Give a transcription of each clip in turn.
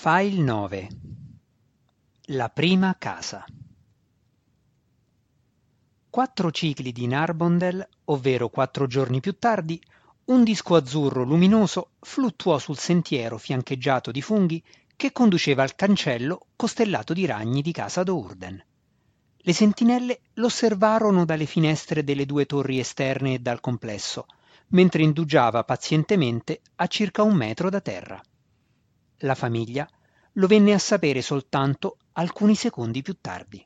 File 9 La prima casa Quattro cicli di Narbondel, ovvero quattro giorni più tardi, un disco azzurro luminoso fluttuò sul sentiero fiancheggiato di funghi che conduceva al cancello costellato di ragni di casa Dourden. Le sentinelle l'osservarono dalle finestre delle due torri esterne e dal complesso, mentre indugiava pazientemente a circa un metro da terra. La famiglia lo venne a sapere soltanto alcuni secondi più tardi.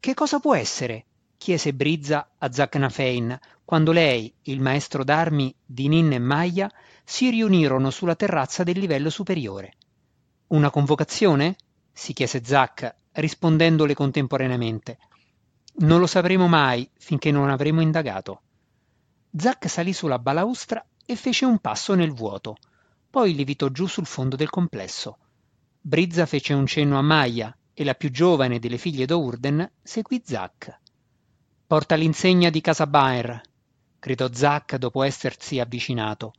Che cosa può essere? chiese Brizza a Zacnafein quando lei, il maestro d'armi, Dinin e Maia si riunirono sulla terrazza del livello superiore. Una convocazione? si chiese Zac, rispondendole contemporaneamente. Non lo sapremo mai finché non avremo indagato. Zac salì sulla balaustra e fece un passo nel vuoto poi lievitò giù sul fondo del complesso. Brizza fece un cenno a Maya e la più giovane delle figlie d'Ourden seguì Zac. Porta l'insegna di casa Baer, gridò Zac dopo essersi avvicinato.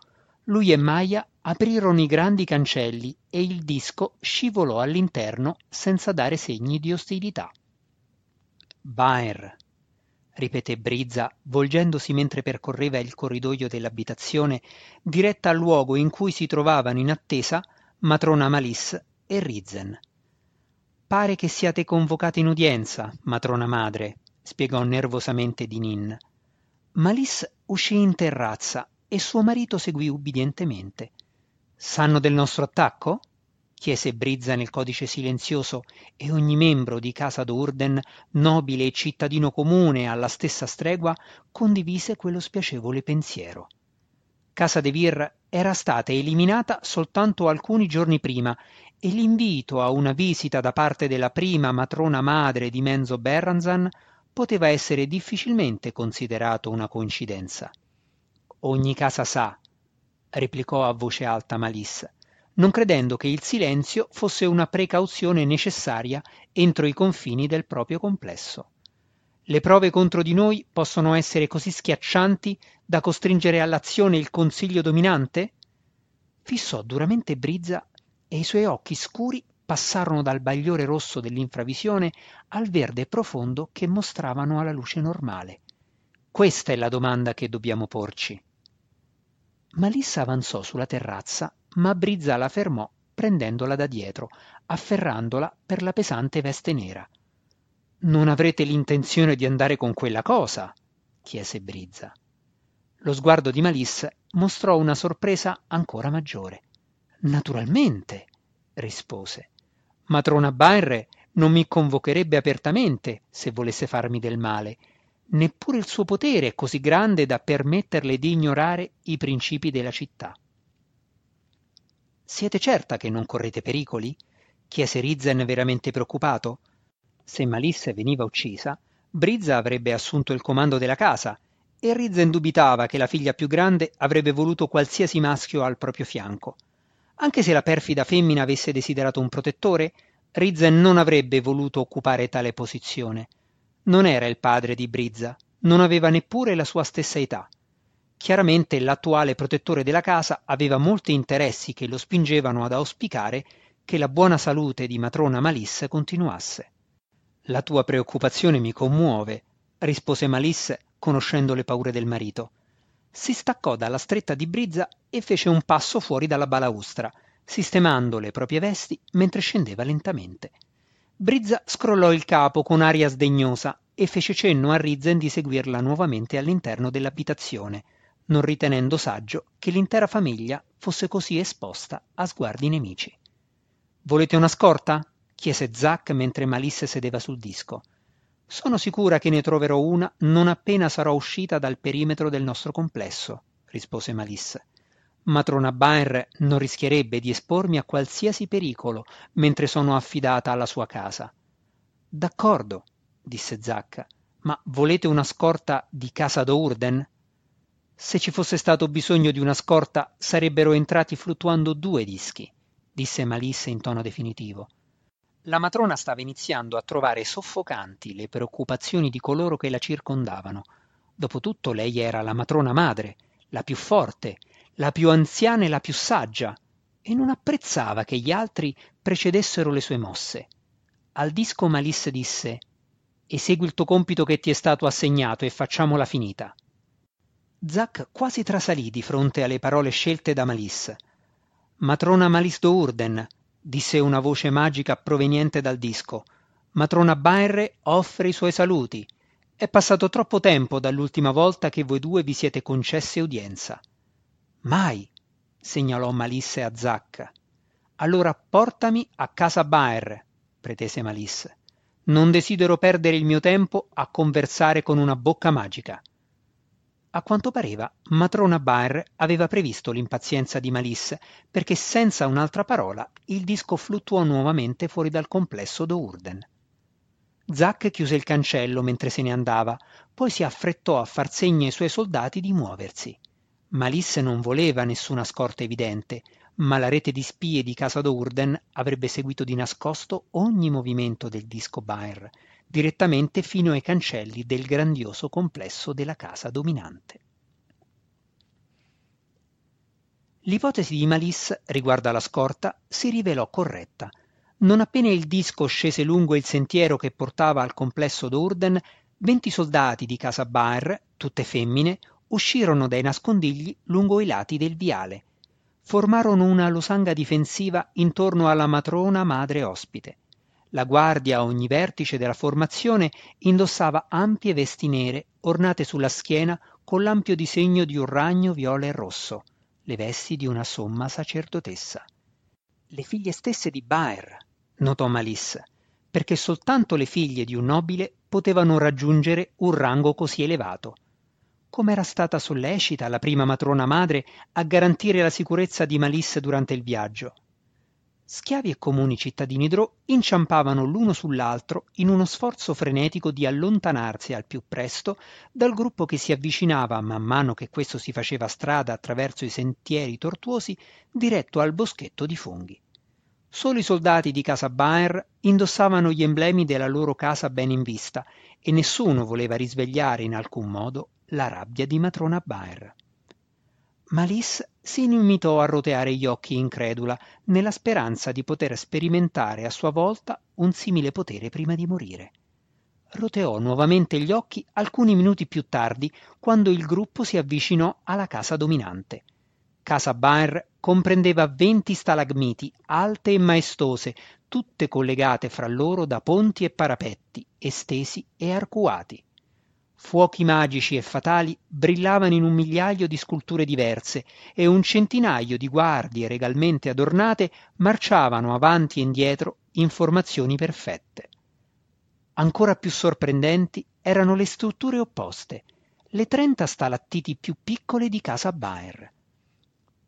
Lui e Maya aprirono i grandi cancelli e il disco scivolò all'interno senza dare segni di ostilità. Baer, ripeté Brizza, volgendosi mentre percorreva il corridoio dell'abitazione, diretta al luogo in cui si trovavano in attesa matrona Malis e Rizzen. Pare che siate convocate in udienza, matrona madre, spiegò nervosamente Dinin. Malis uscì in terrazza e suo marito seguì ubbidientemente. Sanno del nostro attacco? Chiese Brizza nel codice silenzioso e ogni membro di casa d'Urden, nobile e cittadino comune alla stessa stregua, condivise quello spiacevole pensiero. Casa de Vir era stata eliminata soltanto alcuni giorni prima e l'invito a una visita da parte della prima matrona madre di Menzo Berranzan poteva essere difficilmente considerato una coincidenza. Ogni casa sa, replicò a voce alta Malissa, non credendo che il silenzio fosse una precauzione necessaria entro i confini del proprio complesso. Le prove contro di noi possono essere così schiaccianti da costringere all'azione il consiglio dominante? Fissò duramente Brizza e i suoi occhi scuri passarono dal bagliore rosso dell'infravisione al verde profondo che mostravano alla luce normale. Questa è la domanda che dobbiamo porci. Malissa avanzò sulla terrazza ma Brizza la fermò prendendola da dietro, afferrandola per la pesante veste nera. Non avrete l'intenzione di andare con quella cosa? chiese Brizza. Lo sguardo di Malisse mostrò una sorpresa ancora maggiore. Naturalmente, rispose. Matrona Bairre non mi convocherebbe apertamente se volesse farmi del male. Neppure il suo potere è così grande da permetterle di ignorare i principi della città. Siete certa che non correte pericoli? chiese Rizzen veramente preoccupato. Se Malisse veniva uccisa, Brizza avrebbe assunto il comando della casa e Rizzen dubitava che la figlia più grande avrebbe voluto qualsiasi maschio al proprio fianco. Anche se la perfida femmina avesse desiderato un protettore, Rizzen non avrebbe voluto occupare tale posizione. Non era il padre di Brizza, non aveva neppure la sua stessa età. Chiaramente l'attuale protettore della casa aveva molti interessi che lo spingevano ad auspicare che la buona salute di matrona Malisse continuasse. La tua preoccupazione mi commuove, rispose Malisse, conoscendo le paure del marito. Si staccò dalla stretta di Brizza e fece un passo fuori dalla balaustra, sistemando le proprie vesti mentre scendeva lentamente. Brizza scrollò il capo con aria sdegnosa e fece cenno a Rizzen di seguirla nuovamente all'interno dell'abitazione non ritenendo saggio che l'intera famiglia fosse così esposta a sguardi nemici. Volete una scorta? chiese Zack mentre Malisse sedeva sul disco. Sono sicura che ne troverò una non appena sarò uscita dal perimetro del nostro complesso, rispose Malisse. Matrona Baer non rischierebbe di espormi a qualsiasi pericolo mentre sono affidata alla sua casa. D'accordo, disse Zack, ma volete una scorta di casa d'Urden? Se ci fosse stato bisogno di una scorta sarebbero entrati fluttuando due dischi, disse Malisse in tono definitivo. La matrona stava iniziando a trovare soffocanti le preoccupazioni di coloro che la circondavano. Dopotutto lei era la matrona madre, la più forte, la più anziana e la più saggia. e non apprezzava che gli altri precedessero le sue mosse. Al disco Malisse disse Esegui il tuo compito che ti è stato assegnato e facciamola finita. Zack quasi trasalì di fronte alle parole scelte da Malisse. Matrona Malis Urden, disse una voce magica proveniente dal disco. Matrona Bairre offre i suoi saluti. È passato troppo tempo dall'ultima volta che voi due vi siete concesse udienza. Mai, segnalò Malisse a Zack. Allora portami a casa Baer, pretese Malisse. Non desidero perdere il mio tempo a conversare con una bocca magica. A quanto pareva, matrona Baer aveva previsto l'impazienza di Malisse, perché senza un'altra parola il disco fluttuò nuovamente fuori dal complesso d'Urden. Zack chiuse il cancello mentre se ne andava, poi si affrettò a far segno ai suoi soldati di muoversi. Malisse non voleva nessuna scorta evidente, ma la rete di spie di casa d'Urden avrebbe seguito di nascosto ogni movimento del disco Baer, direttamente fino ai cancelli del grandioso complesso della casa dominante. L'ipotesi di Malice riguardo alla scorta si rivelò corretta. Non appena il disco scese lungo il sentiero che portava al complesso d'Urden, venti soldati di casa Baer, tutte femmine, uscirono dai nascondigli lungo i lati del viale. Formarono una losanga difensiva intorno alla matrona madre ospite. La guardia a ogni vertice della formazione indossava ampie vesti nere ornate sulla schiena con l'ampio disegno di un ragno viola e rosso, le vesti di una somma sacerdotessa. Le figlie stesse di Baer, notò Malisse, perché soltanto le figlie di un nobile potevano raggiungere un rango così elevato. Com'era stata sollecita la prima matrona madre a garantire la sicurezza di Malisse durante il viaggio schiavi e comuni cittadini drò inciampavano l'uno sull'altro in uno sforzo frenetico di allontanarsi al più presto dal gruppo che si avvicinava man mano che questo si faceva strada attraverso i sentieri tortuosi diretto al boschetto di funghi. Solo i soldati di casa Baer indossavano gli emblemi della loro casa ben in vista e nessuno voleva risvegliare in alcun modo la rabbia di matrona Baer Malice si limitò a roteare gli occhi incredula nella speranza di poter sperimentare a sua volta un simile potere prima di morire. Roteò nuovamente gli occhi alcuni minuti più tardi quando il gruppo si avvicinò alla casa dominante. Casa Baer comprendeva venti stalagmiti alte e maestose tutte collegate fra loro da ponti e parapetti estesi e arcuati fuochi magici e fatali brillavano in un migliaio di sculture diverse e un centinaio di guardie regalmente adornate marciavano avanti e indietro in formazioni perfette ancora più sorprendenti erano le strutture opposte le trenta stalattiti più piccole di casa Baer.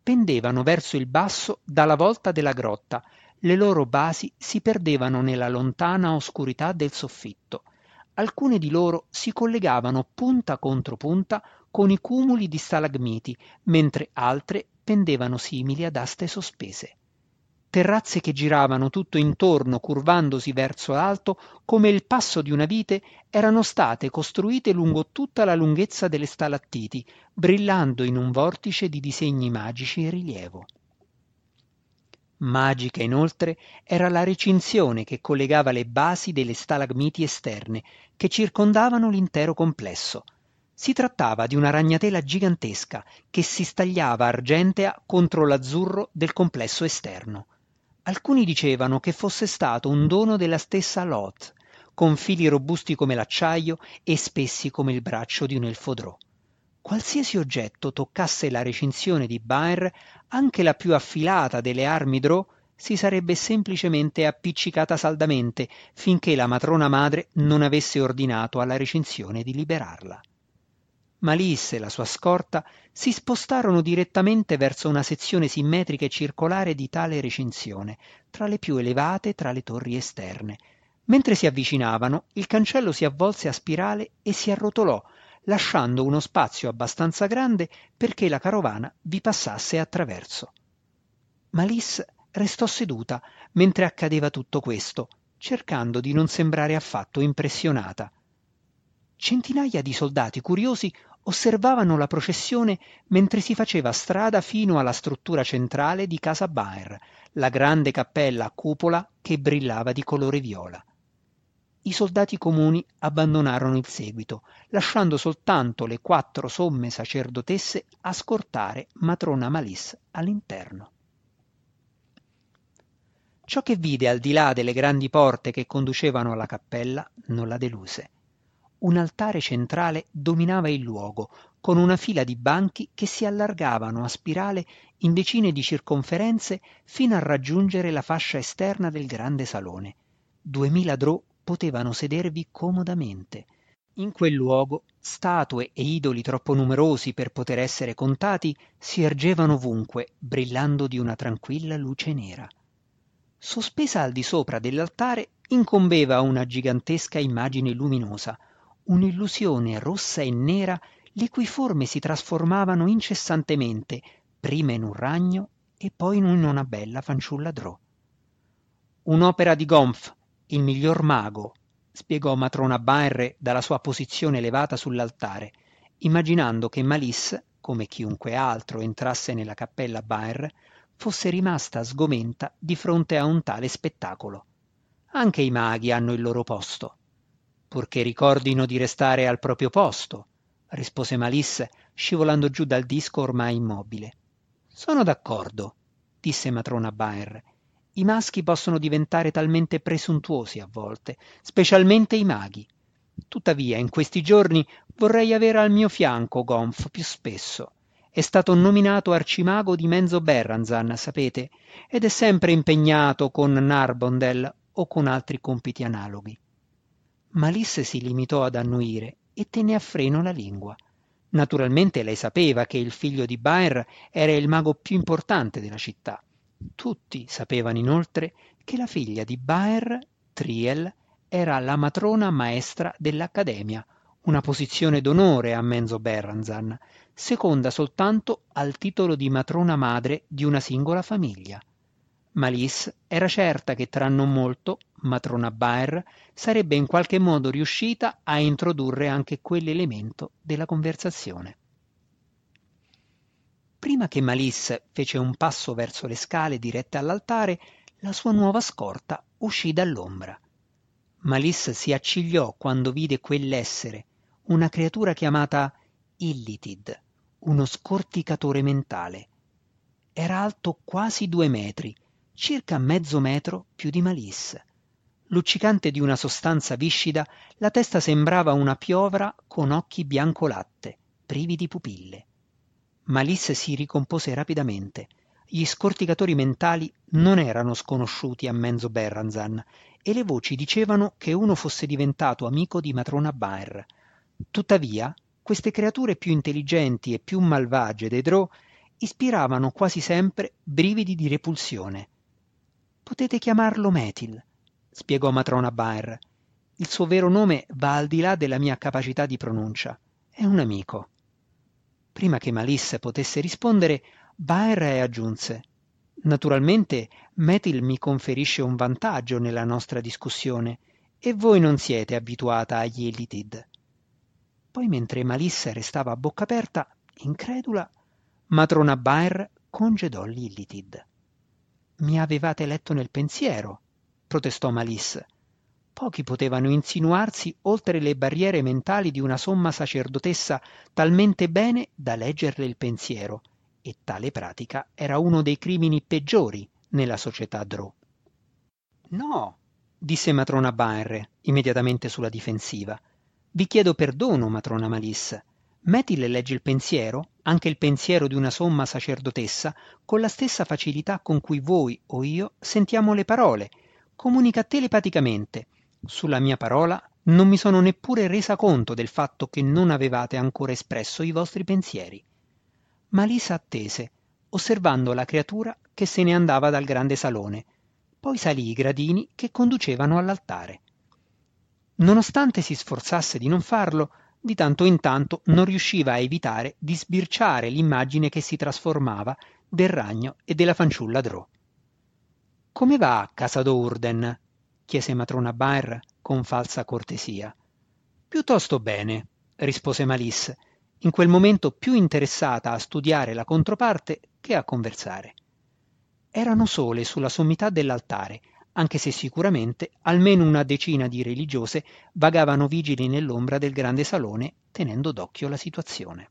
Pendevano verso il basso dalla volta della grotta, le loro basi si perdevano nella lontana oscurità del soffitto alcune di loro si collegavano punta contro punta con i cumuli di stalagmiti mentre altre pendevano simili ad aste sospese. Terrazze che giravano tutto intorno curvandosi verso l'alto come il passo di una vite erano state costruite lungo tutta la lunghezza delle stalattiti brillando in un vortice di disegni magici e rilievo Magica inoltre era la recinzione che collegava le basi delle stalagmiti esterne che circondavano l'intero complesso. Si trattava di una ragnatela gigantesca che si stagliava argentea contro l'azzurro del complesso esterno. Alcuni dicevano che fosse stato un dono della stessa Lot, con fili robusti come l'acciaio e spessi come il braccio di un elfodrò qualsiasi oggetto toccasse la recinzione di Baer, anche la più affilata delle armi Drò, si sarebbe semplicemente appiccicata saldamente finché la matrona madre non avesse ordinato alla recinzione di liberarla. Malisse e la sua scorta si spostarono direttamente verso una sezione simmetrica e circolare di tale recinzione, tra le più elevate tra le torri esterne. Mentre si avvicinavano, il cancello si avvolse a spirale e si arrotolò, lasciando uno spazio abbastanza grande perché la carovana vi passasse attraverso. Malice restò seduta mentre accadeva tutto questo, cercando di non sembrare affatto impressionata. Centinaia di soldati curiosi osservavano la processione mentre si faceva strada fino alla struttura centrale di casa Baer, la grande cappella a cupola che brillava di colore viola. I soldati comuni abbandonarono il seguito, lasciando soltanto le quattro somme sacerdotesse a scortare matrona Malis all'interno. Ciò che vide al di là delle grandi porte che conducevano alla cappella non la deluse. Un altare centrale dominava il luogo, con una fila di banchi che si allargavano a spirale in decine di circonferenze fino a raggiungere la fascia esterna del grande salone. Duemila drò potevano sedervi comodamente. In quel luogo statue e idoli troppo numerosi per poter essere contati si ergevano ovunque, brillando di una tranquilla luce nera. Sospesa al di sopra dell'altare incombeva una gigantesca immagine luminosa, un'illusione rossa e nera le cui forme si trasformavano incessantemente, prima in un ragno e poi in una bella fanciulla drò. Un'opera di Gompf, il miglior mago, spiegò matrona Baer dalla sua posizione elevata sull'altare, immaginando che Malisse, come chiunque altro entrasse nella cappella Baer, fosse rimasta sgomenta di fronte a un tale spettacolo. Anche i maghi hanno il loro posto. Purché ricordino di restare al proprio posto, rispose Malisse, scivolando giù dal disco ormai immobile. Sono d'accordo, disse matrona Baer. I maschi possono diventare talmente presuntuosi a volte, specialmente i maghi. Tuttavia, in questi giorni vorrei avere al mio fianco Gonf più spesso. È stato nominato arcimago di Menzo Berranzan, sapete, ed è sempre impegnato con Narbondel o con altri compiti analoghi. Malisse si limitò ad annuire e tenne a freno la lingua. Naturalmente lei sapeva che il figlio di Baer era il mago più importante della città. Tutti sapevano inoltre che la figlia di Baer, Triel, era la matrona maestra dell'Accademia, una posizione d'onore a Menzo Berranzan, seconda soltanto al titolo di matrona madre di una singola famiglia. Malice era certa che tra non molto matrona Baer sarebbe in qualche modo riuscita a introdurre anche quell'elemento della conversazione. Prima che Malice fece un passo verso le scale dirette all'altare, la sua nuova scorta uscì dall'ombra. Malice si accigliò quando vide quell'essere, una creatura chiamata Illitid, uno scorticatore mentale. Era alto quasi due metri, circa mezzo metro più di Malisse. Luccicante di una sostanza viscida, la testa sembrava una piovra con occhi bianco latte, privi di pupille. Malisse si ricompose rapidamente. Gli scorticatori mentali non erano sconosciuti a Menzo Berranzan e le voci dicevano che uno fosse diventato amico di matrona Baer. Tuttavia, queste creature più intelligenti e più malvagie dei Drò ispiravano quasi sempre brividi di repulsione. Potete chiamarlo Metil, spiegò matrona Baer. Il suo vero nome va al di là della mia capacità di pronuncia. È un amico. Prima che Malisse potesse rispondere, Baer aggiunse Naturalmente Metil mi conferisce un vantaggio nella nostra discussione e voi non siete abituata agli Elitid. Poi mentre Malissa restava a bocca aperta, incredula, matrona Baer congedò Lillitid. Mi avevate letto nel pensiero, protestò Malisse. Pochi potevano insinuarsi oltre le barriere mentali di una somma sacerdotessa talmente bene da leggerle il pensiero, e tale pratica era uno dei crimini peggiori nella società Drò. No, disse matrona Baer, immediatamente sulla difensiva. Vi chiedo perdono, matrona Malissa. Metil legge il pensiero, anche il pensiero di una somma sacerdotessa, con la stessa facilità con cui voi o io sentiamo le parole. Comunica telepaticamente. Sulla mia parola non mi sono neppure resa conto del fatto che non avevate ancora espresso i vostri pensieri. Malisa attese, osservando la creatura che se ne andava dal grande salone. Poi salì i gradini che conducevano all'altare. Nonostante si sforzasse di non farlo, di tanto in tanto non riusciva a evitare di sbirciare l'immagine che si trasformava del ragno e della fanciulla Drò. Come va a casa d'Urden? Chiese matrona Baer con falsa cortesia. Piuttosto bene, rispose Malisse. in quel momento più interessata a studiare la controparte che a conversare. Erano sole sulla sommità dell'altare, anche se sicuramente almeno una decina di religiose vagavano vigili nell'ombra del grande salone tenendo d'occhio la situazione.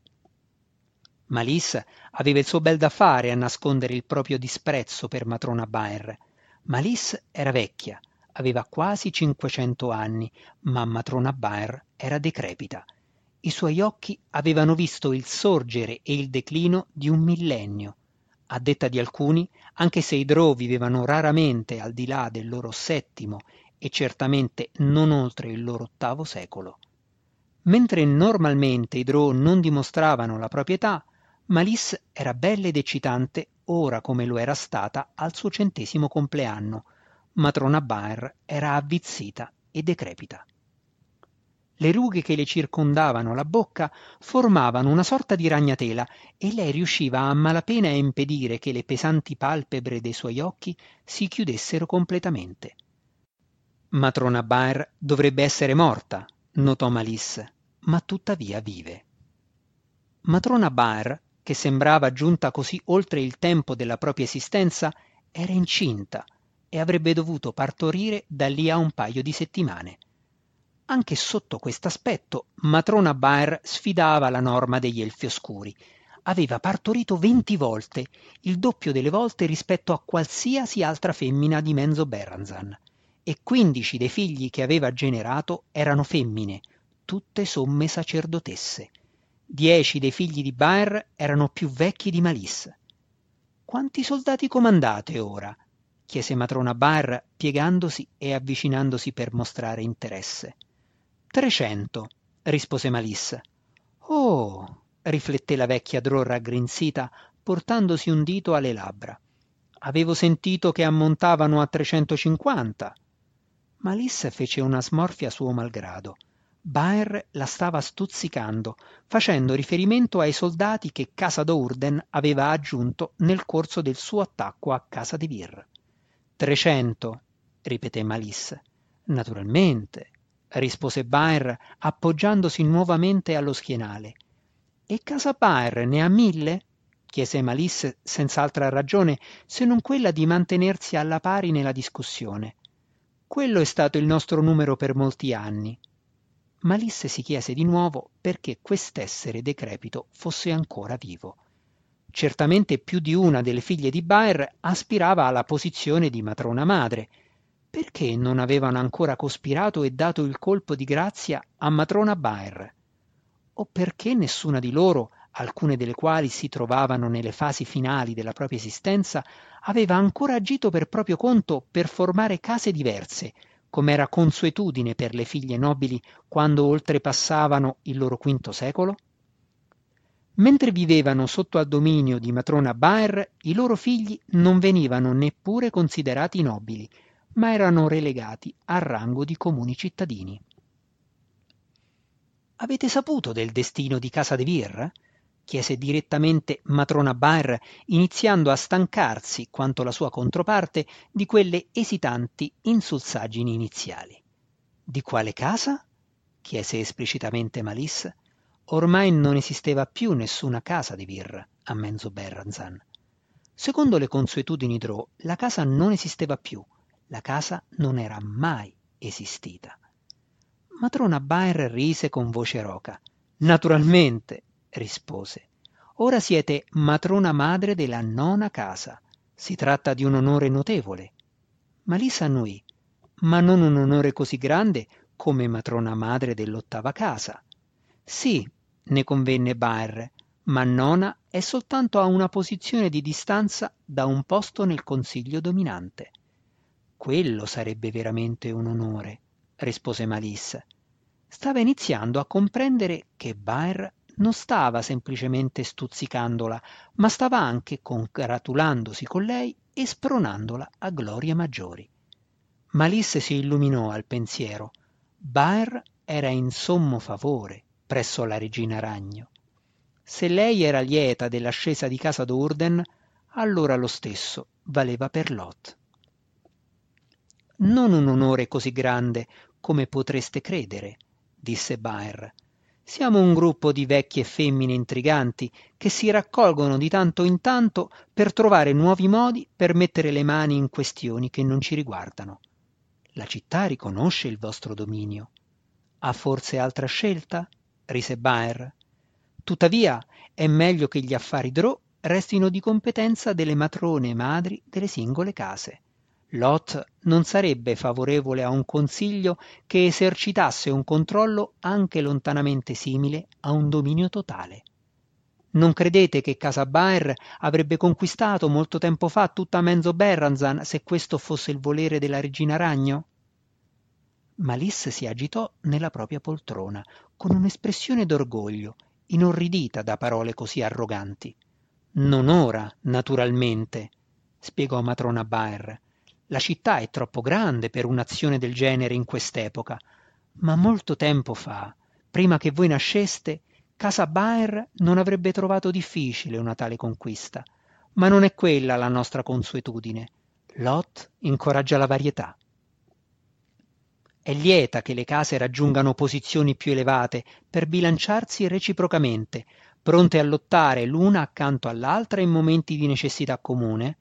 Malisse aveva il suo bel da fare a nascondere il proprio disprezzo per matrona Baer. Malisse era vecchia, aveva quasi cinquecento anni, ma matrona Baer era decrepita. I suoi occhi avevano visto il sorgere e il declino di un millennio. A detta di alcuni, anche se i Drò vivevano raramente al di là del loro settimo e certamente non oltre il loro ottavo secolo. Mentre normalmente i Drò non dimostravano la propria età, Malice era bella ed eccitante ora come lo era stata al suo centesimo compleanno. Matrona Baer era avvizzita e decrepita. Le rughe che le circondavano la bocca formavano una sorta di ragnatela e lei riusciva a malapena a impedire che le pesanti palpebre dei suoi occhi si chiudessero completamente. Matrona Baer dovrebbe essere morta, notò Malice, ma tuttavia vive. Matrona Baer che sembrava giunta così oltre il tempo della propria esistenza, era incinta e avrebbe dovuto partorire da lì a un paio di settimane. Anche sotto quest'aspetto, matrona Baer sfidava la norma degli elfi oscuri. Aveva partorito venti volte, il doppio delle volte rispetto a qualsiasi altra femmina di Menzo Berranzan, e quindici dei figli che aveva generato erano femmine, tutte somme sacerdotesse. Dieci dei figli di Baer erano più vecchi di Malisse. Quanti soldati comandate ora? Chiese matrona Baer piegandosi e avvicinandosi per mostrare interesse. Trecento, rispose Malisse. Oh, rifletté la vecchia Drò raggrinzita, portandosi un dito alle labbra. Avevo sentito che ammontavano a trecentocinquanta. Malisse fece una smorfia suo malgrado. Baer la stava stuzzicando, facendo riferimento ai soldati che Casa d'Urden aveva aggiunto nel corso del suo attacco a Casa di Vir. Trecento, ripeté Malisse. Naturalmente, rispose Baer appoggiandosi nuovamente allo schienale. E Casa Baer ne ha mille? chiese Malisse senz'altra ragione se non quella di mantenersi alla pari nella discussione. Quello è stato il nostro numero per molti anni. Malisse si chiese di nuovo perché quest'essere decrepito fosse ancora vivo. Certamente più di una delle figlie di Baer aspirava alla posizione di matrona madre. Perché non avevano ancora cospirato e dato il colpo di grazia a matrona Baer? O perché nessuna di loro, alcune delle quali si trovavano nelle fasi finali della propria esistenza, aveva ancora agito per proprio conto per formare case diverse, come era consuetudine per le figlie nobili quando oltrepassavano il loro quinto secolo? Mentre vivevano sotto al dominio di matrona Baer, i loro figli non venivano neppure considerati nobili, ma erano relegati al rango di comuni cittadini. Avete saputo del destino di Casa de Vir? chiese direttamente matrona Baer, iniziando a stancarsi, quanto la sua controparte, di quelle esitanti insulsaggini iniziali. Di quale casa? chiese esplicitamente Malisse. Ormai non esisteva più nessuna casa di Vir a Menzo Berranzan. Secondo le consuetudini Drò, la casa non esisteva più, la casa non era mai esistita. Matrona Baer rise con voce roca. Naturalmente, rispose. Ora siete matrona madre della nona casa. Si tratta di un onore notevole. Malisa annuì, ma non un onore così grande come matrona madre dell'ottava casa. Sì, ne convenne Baer, ma nona è soltanto a una posizione di distanza da un posto nel consiglio dominante. Quello sarebbe veramente un onore, rispose Malisse. Stava iniziando a comprendere che Baer non stava semplicemente stuzzicandola, ma stava anche congratulandosi con lei e spronandola a glorie maggiori. Malisse si illuminò al pensiero. Baer era in sommo favore presso la regina ragno. Se lei era lieta dell'ascesa di casa d'Urden, allora lo stesso valeva per Lot. Non un onore così grande come potreste credere, disse Baer, Siamo un gruppo di vecchie femmine intriganti che si raccolgono di tanto in tanto per trovare nuovi modi per mettere le mani in questioni che non ci riguardano. La città riconosce il vostro dominio. Ha forse altra scelta? Rise Baer. Tuttavia è meglio che gli affari Drò restino di competenza delle matrone madri delle singole case. Lot non sarebbe favorevole a un consiglio che esercitasse un controllo anche lontanamente simile a un dominio totale. Non credete che Casa Baer avrebbe conquistato molto tempo fa tutta Menzo Berranzan se questo fosse il volere della regina Ragno? Malice si agitò nella propria poltrona, con un'espressione d'orgoglio, inorridita da parole così arroganti. Non ora, naturalmente, spiegò matrona Baer. La città è troppo grande per un'azione del genere in quest'epoca, ma molto tempo fa, prima che voi nasceste, casa Baer non avrebbe trovato difficile una tale conquista. Ma non è quella la nostra consuetudine. Lot incoraggia la varietà. È lieta che le case raggiungano posizioni più elevate per bilanciarsi reciprocamente, pronte a lottare l'una accanto all'altra in momenti di necessità comune,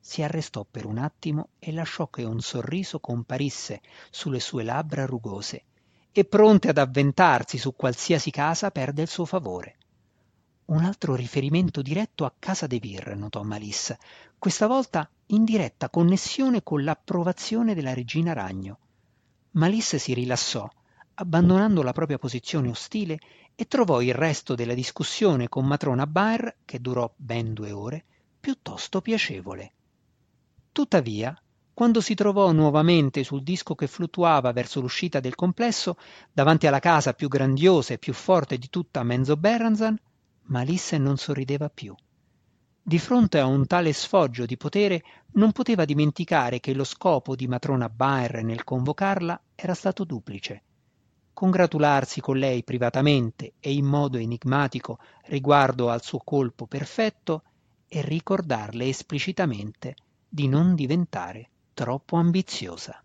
si arrestò per un attimo e lasciò che un sorriso comparisse sulle sue labbra rugose e pronte ad avventarsi su qualsiasi casa perde il suo favore. Un altro riferimento diretto a casa De Vir, notò Malissa, questa volta in diretta connessione con l'approvazione della regina Ragno. Malissa si rilassò, abbandonando la propria posizione ostile, e trovò il resto della discussione con matrona Baer, che durò ben due ore, piuttosto piacevole. Tuttavia, quando si trovò nuovamente sul disco che fluttuava verso l'uscita del complesso, davanti alla casa più grandiosa e più forte di tutta Menzo Berranzan, Malisse non sorrideva più. Di fronte a un tale sfoggio di potere non poteva dimenticare che lo scopo di matrona Baer nel convocarla era stato duplice. Congratularsi con lei privatamente e in modo enigmatico riguardo al suo colpo perfetto e ricordarle esplicitamente di non diventare troppo ambiziosa.